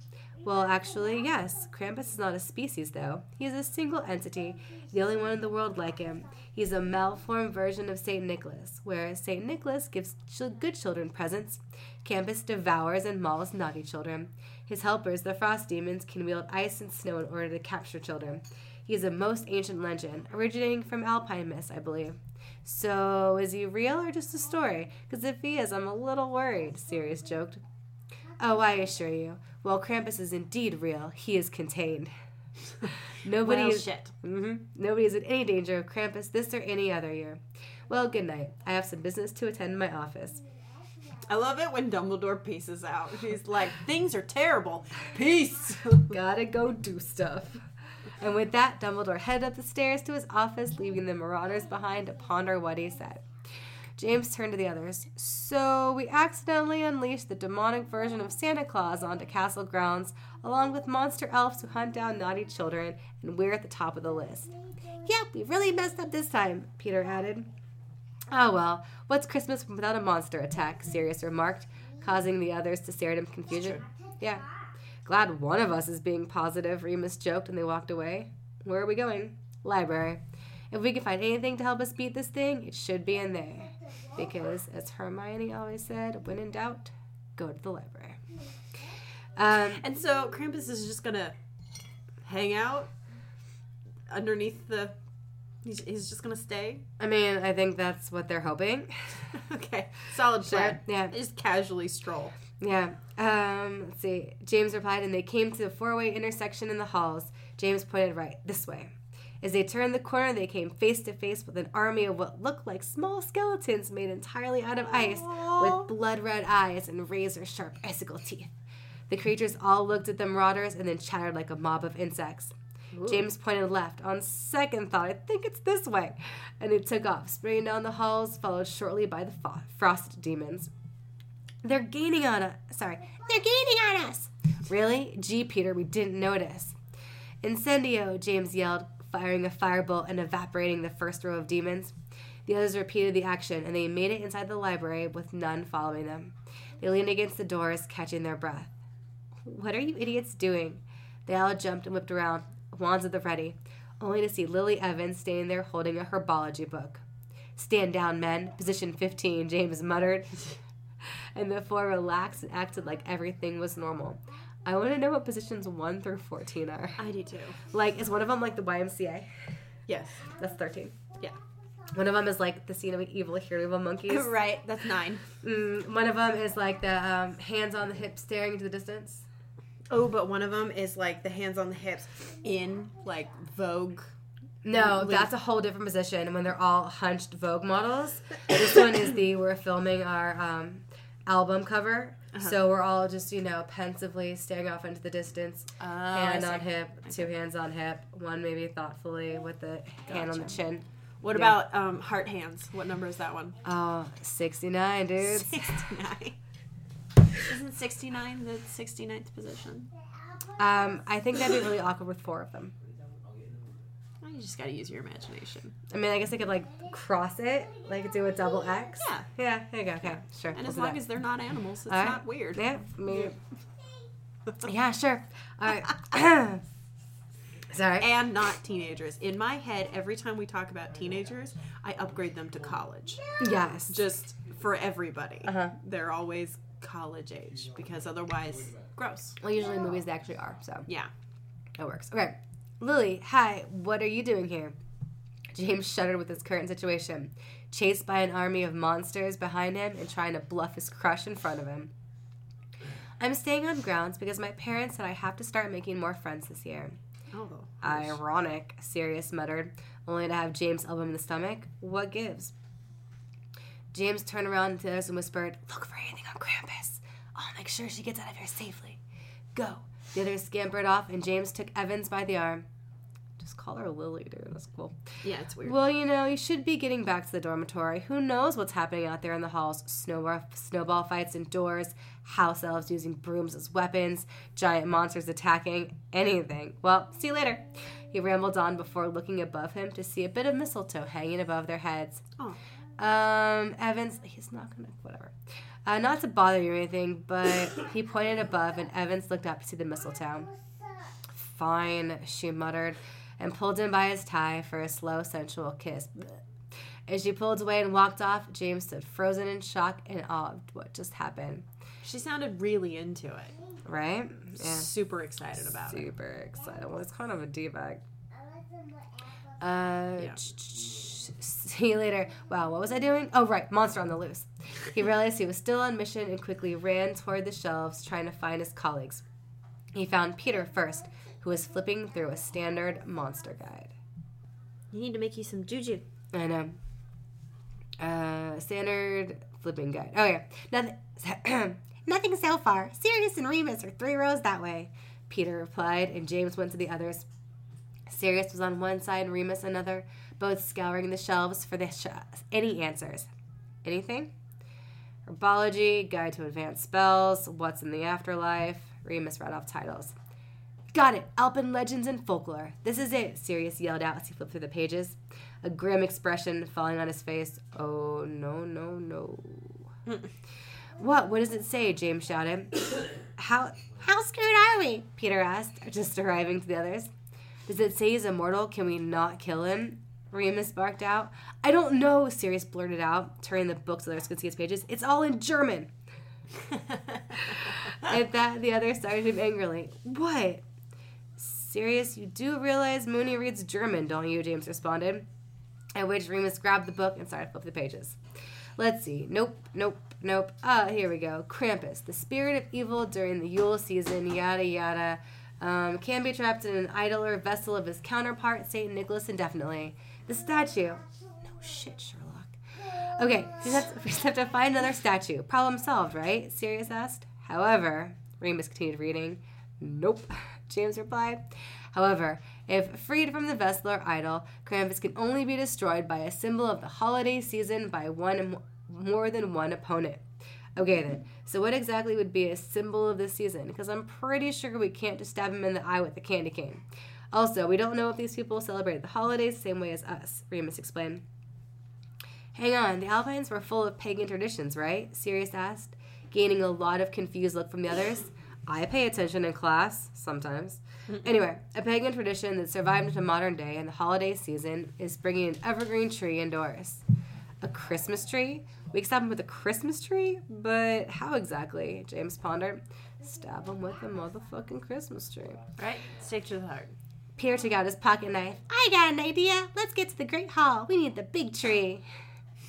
Well, actually, yes. Krampus is not a species, though. He is a single entity, the only one in the world like him. He's a malformed version of St. Nicholas, whereas St. Nicholas gives good children presents. Krampus devours and mauls naughty children. His helpers, the frost demons, can wield ice and snow in order to capture children. He is a most ancient legend, originating from Alpine myths, I believe. So, is he real or just a story? Because if he is, I'm a little worried, Sirius joked. Oh, I assure you. While Krampus is indeed real, he is contained. Nobody Well, is shit. hmm Nobody is in any danger of Krampus this or any other year. Well, good night. I have some business to attend in my office. I love it when Dumbledore pieces out. He's like, things are terrible. Peace. Gotta go do stuff. And with that, Dumbledore headed up the stairs to his office, leaving the marauders behind to ponder what he said. James turned to the others. So, we accidentally unleashed the demonic version of Santa Claus onto castle grounds, along with monster elves who hunt down naughty children, and we're at the top of the list. Yep, we really messed up this time, Peter added. Oh well, what's Christmas without a monster attack? Sirius remarked, causing the others to stare at him in confusion. Yeah. Glad one of us is being positive, Remus joked, and they walked away. Where are we going? Library. If we can find anything to help us beat this thing, it should be in there. Because, as Hermione always said, when in doubt, go to the library. Um, And so Krampus is just gonna hang out underneath the. He's, he's just gonna stay. I mean, I think that's what they're hoping. okay, solid Sure, plan. yeah. Just casually stroll. Yeah. Um, let's see. James replied, and they came to the four way intersection in the halls. James pointed right, this way. As they turned the corner, they came face to face with an army of what looked like small skeletons made entirely out of ice, Aw. with blood red eyes and razor sharp icicle teeth. The creatures all looked at the marauders and then chattered like a mob of insects. James pointed left. On second thought, I think it's this way. And it took off, spraying down the halls, followed shortly by the fo- frost demons. They're gaining on us. Sorry. They're gaining on us. Really? Gee, Peter, we didn't notice. Incendio, James yelled, firing a firebolt and evaporating the first row of demons. The others repeated the action, and they made it inside the library with none following them. They leaned against the doors, catching their breath. What are you idiots doing? They all jumped and whipped around. Wands at the ready, only to see Lily Evans standing there holding a herbology book. Stand down, men. Position 15, James muttered. and the four relaxed and acted like everything was normal. I want to know what positions 1 through 14 are. I do too. Like, is one of them like the YMCA? Yes. That's 13. Yeah. One of them is like the scene of evil hero evil monkeys. right. That's nine. Mm, one of them is like the um, hands on the hip staring into the distance. Oh, but one of them is like the hands on the hips in like Vogue. No, With- that's a whole different position when they're all hunched Vogue models. this one is the we're filming our um, album cover. Uh-huh. So we're all just, you know, pensively staring off into the distance. Oh, hand on hip, two hands on hip, one maybe thoughtfully with the hand on the chin. What Yeah. about um, heart hands? What number is that one? Oh, 69, dudes. 69. Isn't 69 the 69th position? Um, I think that'd be really awkward with four of them. Well, you just gotta use your imagination. I mean, I guess I could like cross it, like do a double X. Yeah. Yeah, there you go. Okay, sure. And we'll as long that. as they're not animals, it's right. not weird. Yeah, I mean, yeah, sure. All right. Sorry. And not teenagers. In my head, every time we talk about teenagers, I upgrade them to college. yes. Just for everybody. Uh-huh. They're always college age because otherwise, gross. Well, usually movies they actually are, so Yeah. it works. Okay. Lily, hi. What are you doing here? James shuddered with his current situation, chased by an army of monsters behind him and trying to bluff his crush in front of him. I'm staying on grounds because my parents said I have to start making more friends this year. Oh. Ironic, Sirius muttered, only to have James elbow him in the stomach. What gives? James turned around to the others and whispered, Look for anything on Krampus. I'll make sure she gets out of here safely. Go. The others scampered off, and James took Evans by the arm. Just call her a Lily, dude. That's cool. Yeah, it's weird. Well, you know, you should be getting back to the dormitory. Who knows what's happening out there in the halls? Snowball, snowball fights indoors, house elves using brooms as weapons, giant monsters attacking, anything. Well, see you later. He rambled on before looking above him to see a bit of mistletoe hanging above their heads. Oh. Um, Evans, he's not gonna, whatever. Uh, not to bother you or anything, but he pointed above and Evans looked up to see the mistletoe. Fine, she muttered, and pulled him by his tie for a slow, sensual kiss. As she pulled away and walked off, James stood frozen in shock and awe of what just happened. She sounded really into it. Right? Yeah. Super excited about it. Super excited. Well, it's kind of a d-bag. Uh, Yeah. see you later. Wow, what was I doing? Oh, right, monster on the loose. He realized he was still on mission and quickly ran toward the shelves trying to find his colleagues. He found Peter first, who was flipping through a standard monster guide. You need to make you some juju. I know. Uh, standard flipping guide. Oh yeah, nothing. Nothing so far. Sirius and Remus are three rows that way. Peter replied, and James went to the others. Sirius was on one side and Remus another, both scouring the shelves for the sh- any answers. Anything? Herbology, Guide to Advanced Spells, What's in the Afterlife. Remus read off titles. Got it! Alpin legends and folklore. This is it, Sirius yelled out as he flipped through the pages, a grim expression falling on his face. Oh, no, no, no. what? What does it say? James shouted. How, how screwed are we? Peter asked, just arriving to the others. Does it say he's immortal? Can we not kill him? Remus barked out. I don't know, Sirius blurted out, turning the book so the others could see his pages. It's all in German. At that, the others started him angrily. What? Sirius, you do realize Moony reads German, don't you? James responded. At which Remus grabbed the book and started to flip the pages. Let's see. Nope, nope, nope. Ah, here we go. Krampus, the spirit of evil during the Yule season, yada yada. Um, can be trapped in an idol or vessel of his counterpart, Saint Nicholas, indefinitely. The statue. No shit, Sherlock. Okay, we have have to find another statue. Problem solved, right? Sirius asked. However, Remus continued reading. Nope, James replied. However, if freed from the vessel or idol, Krampus can only be destroyed by a symbol of the holiday season by one more than one opponent. Okay then, so what exactly would be a symbol of this season? Because I'm pretty sure we can't just stab him in the eye with a candy cane. Also, we don't know if these people celebrate the holidays the same way as us, Remus explained. Hang on, the Alpines were full of pagan traditions, right? Sirius asked, gaining a lot of confused look from the others. I pay attention in class, sometimes. Anyway, a pagan tradition that survived into modern day in the holiday season is bringing an evergreen tree indoors. A Christmas tree? Wakes up with a Christmas tree? But how exactly? James pondered. Stab him with a motherfucking Christmas tree. Right? Stick to the heart. Peter took out his pocket knife. I got an idea. Let's get to the Great Hall. We need the big tree.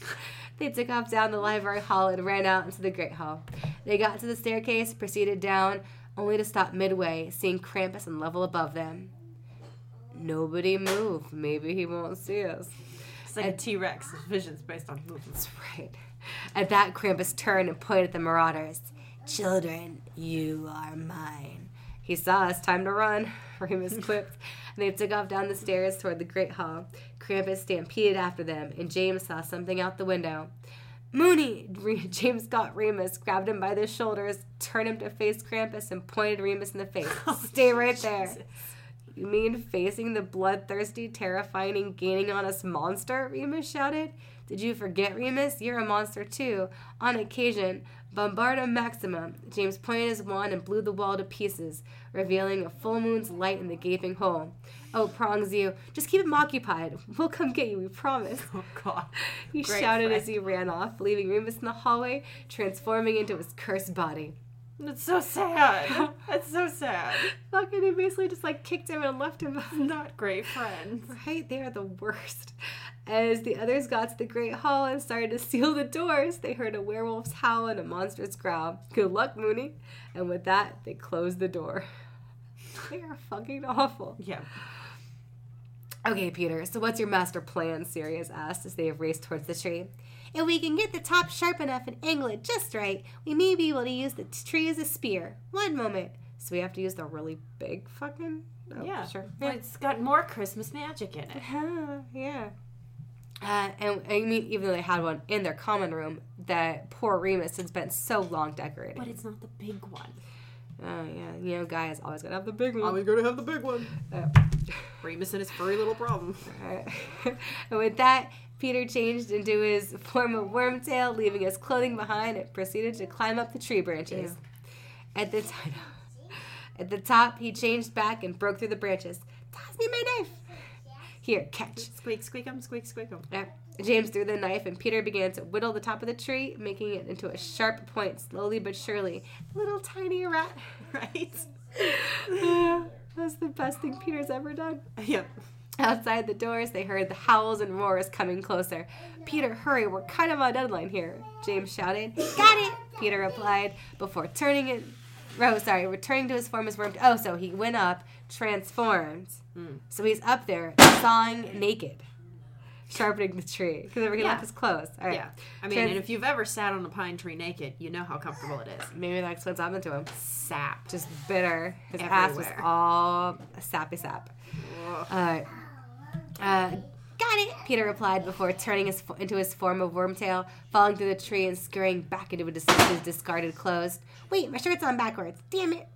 They took off down the library hall and ran out into the Great Hall. They got to the staircase, proceeded down, only to stop midway, seeing Krampus and level above them. Nobody move. Maybe he won't see us. It's like a T Rex. His vision's based on movement. That's right. At that, Krampus turned and pointed at the marauders. Children, you are mine. He saw us. Time to run, Remus quipped. And they took off down the stairs toward the great hall. Krampus stampeded after them, and James saw something out the window. Moony! James got Remus, grabbed him by the shoulders, turned him to face Krampus, and pointed Remus in the face. Oh, Stay right there. You mean facing the bloodthirsty, terrifying, and gaining on us monster? Remus shouted. Did you forget, Remus? You're a monster too. On occasion, Bombarda Maxima. James pointed his wand and blew the wall to pieces, revealing a full moon's light in the gaping hole. Oh, prongs you. Just keep him occupied. We'll come get you, we promise. Oh, God. He Great shouted friend. as he ran off, leaving Remus in the hallway, transforming into his cursed body. That's so sad. It's so sad. Fucking, they basically just like kicked him and left him. Not great friends. Right? They are the worst. As the others got to the Great Hall and started to seal the doors, they heard a werewolf's howl and a monstrous growl. Good luck, Moony. And with that, they closed the door. They are fucking awful. Yeah. Okay, Peter, so what's your master plan? Sirius asked as they raced towards the tree. If we can get the top sharp enough and angle it just right, we may be able to use the tree as a spear. One moment. So we have to use the really big fucking. Oh, yeah. sure. Well, It's got more Christmas magic in it. Yeah, yeah. Uh, and I mean, even though they had one in their common room, that poor Remus had spent so long decorating. But it's not the big one. Oh yeah, you know, guy is always gonna have the big one. Always going to have the big one. Uh, Remus and his furry little problem. Alright. and with that, Peter changed into his form of wormtail, leaving his clothing behind, and proceeded to climb up the tree branches. At the time, at the top, he changed back and broke through the branches. Toss me my knife. Here, catch. Squeak, squeak 'em, squeak, squeak 'em. Yep. James threw the knife, and Peter began to whittle the top of the tree, making it into a sharp point, slowly but surely. Little tiny rat. Right? That's the best thing Peter's ever done. Yep. Outside the doors, they heard the howls and roars coming closer. Peter, hurry, we're kind of on deadline here, James shouted. Got it, Peter replied, before turning it. Oh, sorry, returning to his form as worm. Oh, so he went up, transformed. Mm. So he's up there, sawing naked, sharpening the tree. Because he Yeah. left his clothes. All right. Yeah. I mean, Trans- and if you've ever sat on a pine tree naked, you know how comfortable it is. Maybe that explains what happened to him. Sap. Just bitter. His ass was all sappy sap. Ugh. Uh, uh, got it, Peter replied before turning his, into his form of wormtail, falling through the tree and scurrying back into his, his discarded clothes. Wait, my shirt's on backwards. Damn it.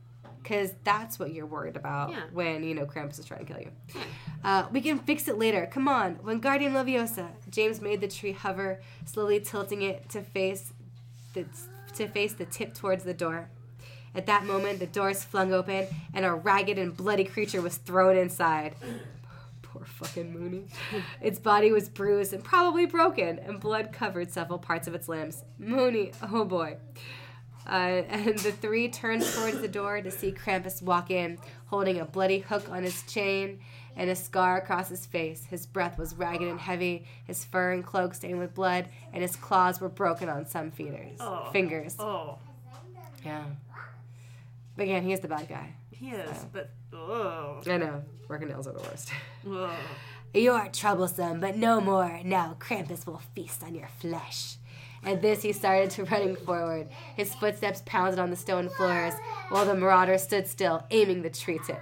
Because that's what you're worried about Yeah. when, you know, Krampus is trying to kill you. Uh, we can fix it later. Come on. Wingardium Leviosa. James made the tree hover, slowly tilting it to face the, to face the tip towards the door. At that moment, the doors flung open, and a ragged and bloody creature was thrown inside. Poor fucking Moony. Its body was bruised and probably broken, and blood covered several parts of its limbs. Moony, oh boy. Uh, and the three turned towards the door to see Krampus walk in, holding a bloody hook on his chain and a scar across his face. His breath was ragged and heavy, his fur and cloak stained with blood, and his claws were broken on some fingers. Oh. Fingers. Oh, Yeah. But again, he is the bad guy. he is, but oh, I know. Working nails are the worst. oh. You're troublesome, but no more. Now Krampus will feast on your flesh. At this, he started to running forward. His footsteps pounded on the stone floors, while the marauder stood still, aiming the tree tip.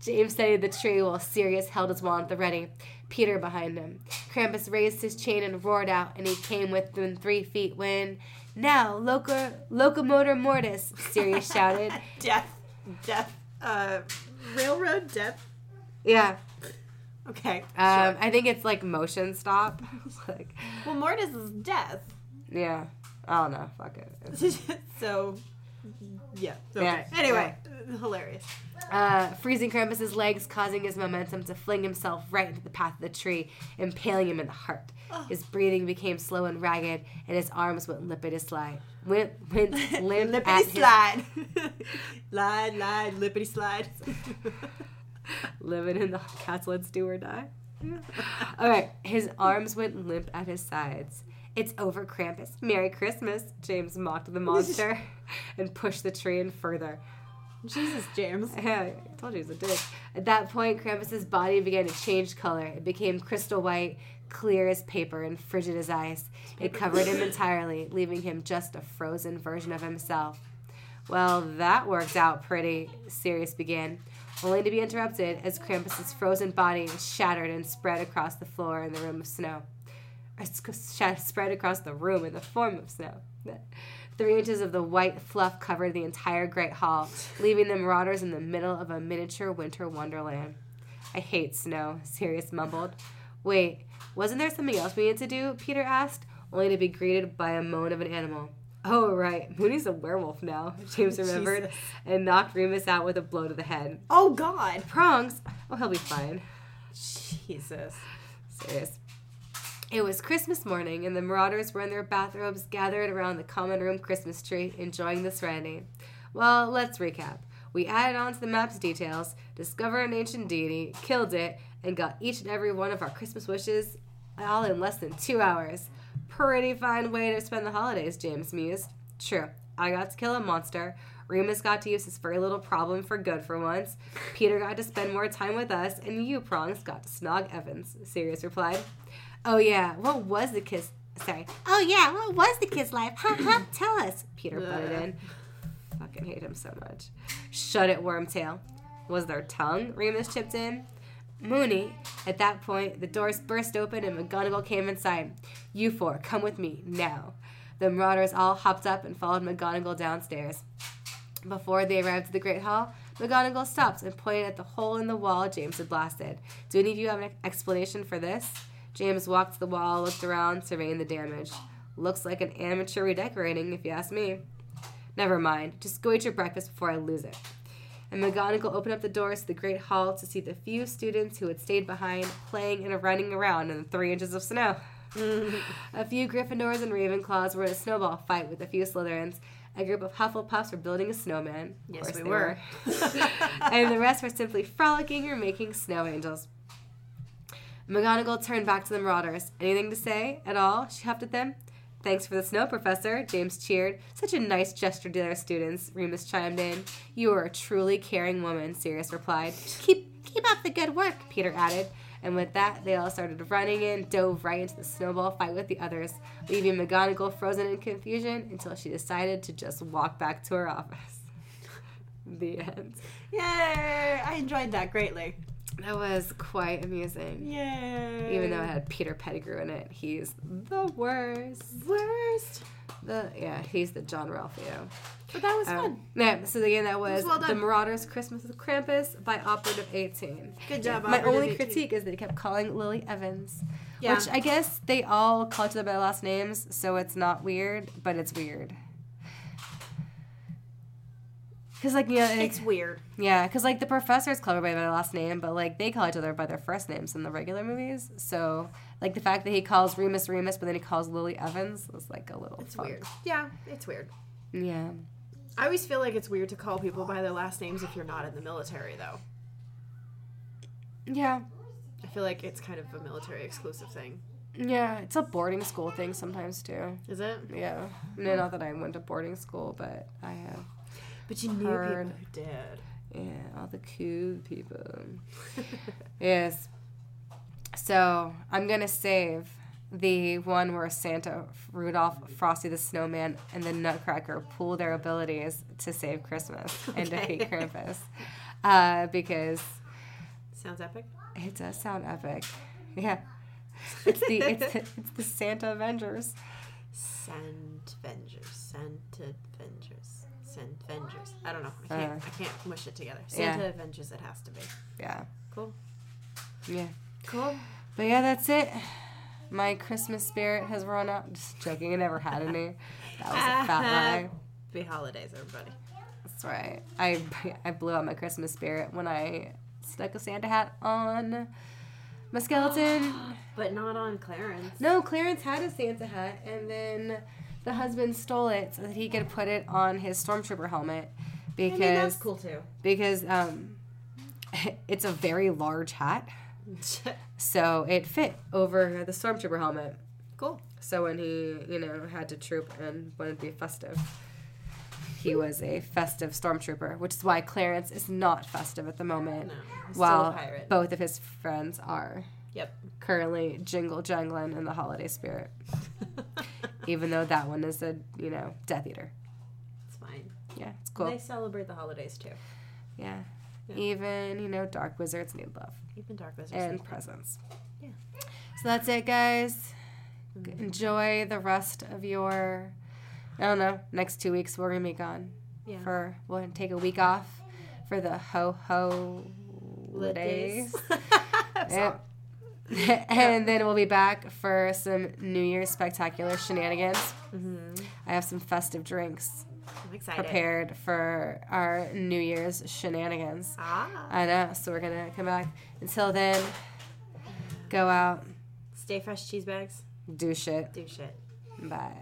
James steadied the tree while Sirius held his wand at the ready. Peter behind him. Krampus raised his chain and roared out, and he came within three feet when, now, loco, locomotor mortis, Sirius shouted. death, death, uh, railroad death. Yeah, Okay. um, sure. I think it's like motion stop. like, Well, Mortis is death. yeah, I don't know. Fuck it. So, Yeah. Yeah. Okay. Anyway, hilarious. uh, freezing Krampus's legs, causing his momentum to fling himself right into the path of the tree, impaling him in the heart. His breathing became slow and ragged, and his arms went limpity slide. Went, went limp lippity slide. slide, slide, lippity slide. living in the cats let's do or die. All right, his arms went limp at his sides. It's over, Krampus. Merry Christmas, James mocked the monster and pushed the tree in further. Jesus, James. Yeah, I told you he's a dick. At that point, Krampus's body began to change color. It became crystal white, clear as paper, and frigid as ice. It covered him entirely, leaving him just a frozen version of himself. Well, that worked out pretty, Sirius began, only to be interrupted as Krampus's frozen body shattered and spread across the floor in the room of snow. Or sc- sh- Spread across the room in the form of snow. Three inches of the white fluff covered the entire great hall, leaving the marauders in the middle of a miniature winter wonderland. I hate snow, Sirius mumbled. Wait, wasn't there something else we needed to do? Peter asked, only to be greeted by a moan of an animal. Oh, right. Moony's a werewolf now, James remembered, Jesus. and knocked Remus out with a blow to the head. Oh God. Prongs? Oh, he'll be fine. Jesus. Serious. It was Christmas morning, and the marauders were in their bathrobes gathered around the common room Christmas tree, enjoying the serenity. Well, let's recap. We added on to the map's details, discovered an ancient deity, killed it, and got each and every one of our Christmas wishes all in less than two hours. Pretty fine way to spend the holidays, James mused. True, I got to kill a monster. Remus got to use his furry little problem for good for once. Peter got to spend more time with us, and you, Prongs, got to snog Evans, Sirius replied. Oh, yeah, what was the kiss? Sorry. Oh, yeah, what was the kiss life? Ha ha, tell us, Peter butted in. Fucking hate him so much. Shut it, Wormtail. Was there tongue? Remus chipped in. Moony. At that point, the doors burst open and McGonagall came inside. You four, come with me, now. The marauders all hopped up and followed McGonagall downstairs. Before they arrived at the Great Hall, McGonagall stopped and pointed at the hole in the wall James had blasted. Do any of you have an explanation for this? James walked to the wall, looked around, surveying the damage. Looks like an amateur redecorating, if you ask me. Never mind. Just go eat your breakfast before I lose it. And McGonagall opened up the doors to the Great Hall to see the few students who had stayed behind playing and running around in the three inches of snow. a few Gryffindors and Ravenclaws were in a snowball fight with a few Slytherins. A group of Hufflepuffs were building a snowman. Yes, we they were. and the rest were simply frolicking or making snow angels. McGonagall turned back to the Marauders. Anything to say at all? She huffed at them. Thanks for the snow, Professor, James cheered. Such a nice gesture to their students, Remus chimed in. You are a truly caring woman, Sirius replied. Keep keep up the good work, Peter added. And with that, they all started running in, dove right into the snowball fight with the others, leaving McGonagall frozen in confusion until she decided to just walk back to her office. the end. Yay! I enjoyed that greatly. That was quite amusing. Yay! Even though it had Peter Pettigrew in it, he's the worst. worst, The yeah, he's the Jean-Ralphio. but that was Um, fun. yeah, so again, that was, well The. Marauders Christmas with Krampus by Overlord 18. Good job. My only 18. critique is they kept calling Lily Evans. Yeah. Which I guess they all call each other by their last names, so it's not weird, but it's weird. Cause like yeah, like, It's weird. yeah, cause like the professors call everybody by their last name, but like they call each other by their first names in the regular movies. So like the fact that he calls Remus Remus, but then he calls Lily Evans is like a little. It's weird. Yeah, it's weird. Yeah. I always feel like it's weird to call people by their last names if you're not in the military, though. Yeah. I feel like it's kind of a military exclusive thing. Yeah, it's a boarding school thing sometimes too. Is it? Yeah. No, not that I went to boarding school, but I have. But you knew Heard. people who did. Yeah, all the cool people. yes. So I'm gonna save the one where Santa, Rudolph, Frosty the Snowman, and the Nutcracker pool their abilities to save Christmas and Okay. defeat Krampus, uh, because Sounds epic. it does sound epic. Yeah. It's the it's, it's the Santa Avengers. Sant Vengers. Santa Vengers. Sant Vengers. I don't know. I can't. Uh, I can't mush it together. yeah. Santa Avengers. It has to be. Yeah. Cool. Yeah. Cool. But yeah, that's it. My Christmas spirit has run out. Just joking, I never had any. That was a fat lie. Happy holidays, everybody. That's right. I I blew out my Christmas spirit when I stuck a Santa hat on my skeleton. But not on Clarence. no, Clarence had a Santa hat, and then the husband stole it so that he could put it on his stormtrooper helmet I because mean, that's cool too. because um, it's a very large hat, so it fit over the stormtrooper helmet. cool. So when he, you know, had to troop and wanted to be festive, he was a festive stormtrooper, which is why Clarence is not festive at the moment, No, he's while still a pirate. both of his friends are Yep. currently jingle jangling in the holiday spirit. Even though that one is a, you know, Death Eater. it's fine. Yeah, it's cool. They celebrate the holidays too. Yeah. Yeah. Even, you know, dark wizards need love Even Dark Wizards. and need presents. Yeah. So that's it, guys. Mhm. Enjoy the rest of your. I don't know. Next two weeks we're gonna be gone Yeah. for. We'll take a week off for the ho ho holidays. days. days. Yep. and then we'll be back for some New Year's spectacular shenanigans. hmm I have some festive drinks I'm excited. prepared for our New Year's shenanigans. Ah. I know, so we're gonna come back. Until then, go out, Stay fresh cheese bags. do shit. Do shit. Bye.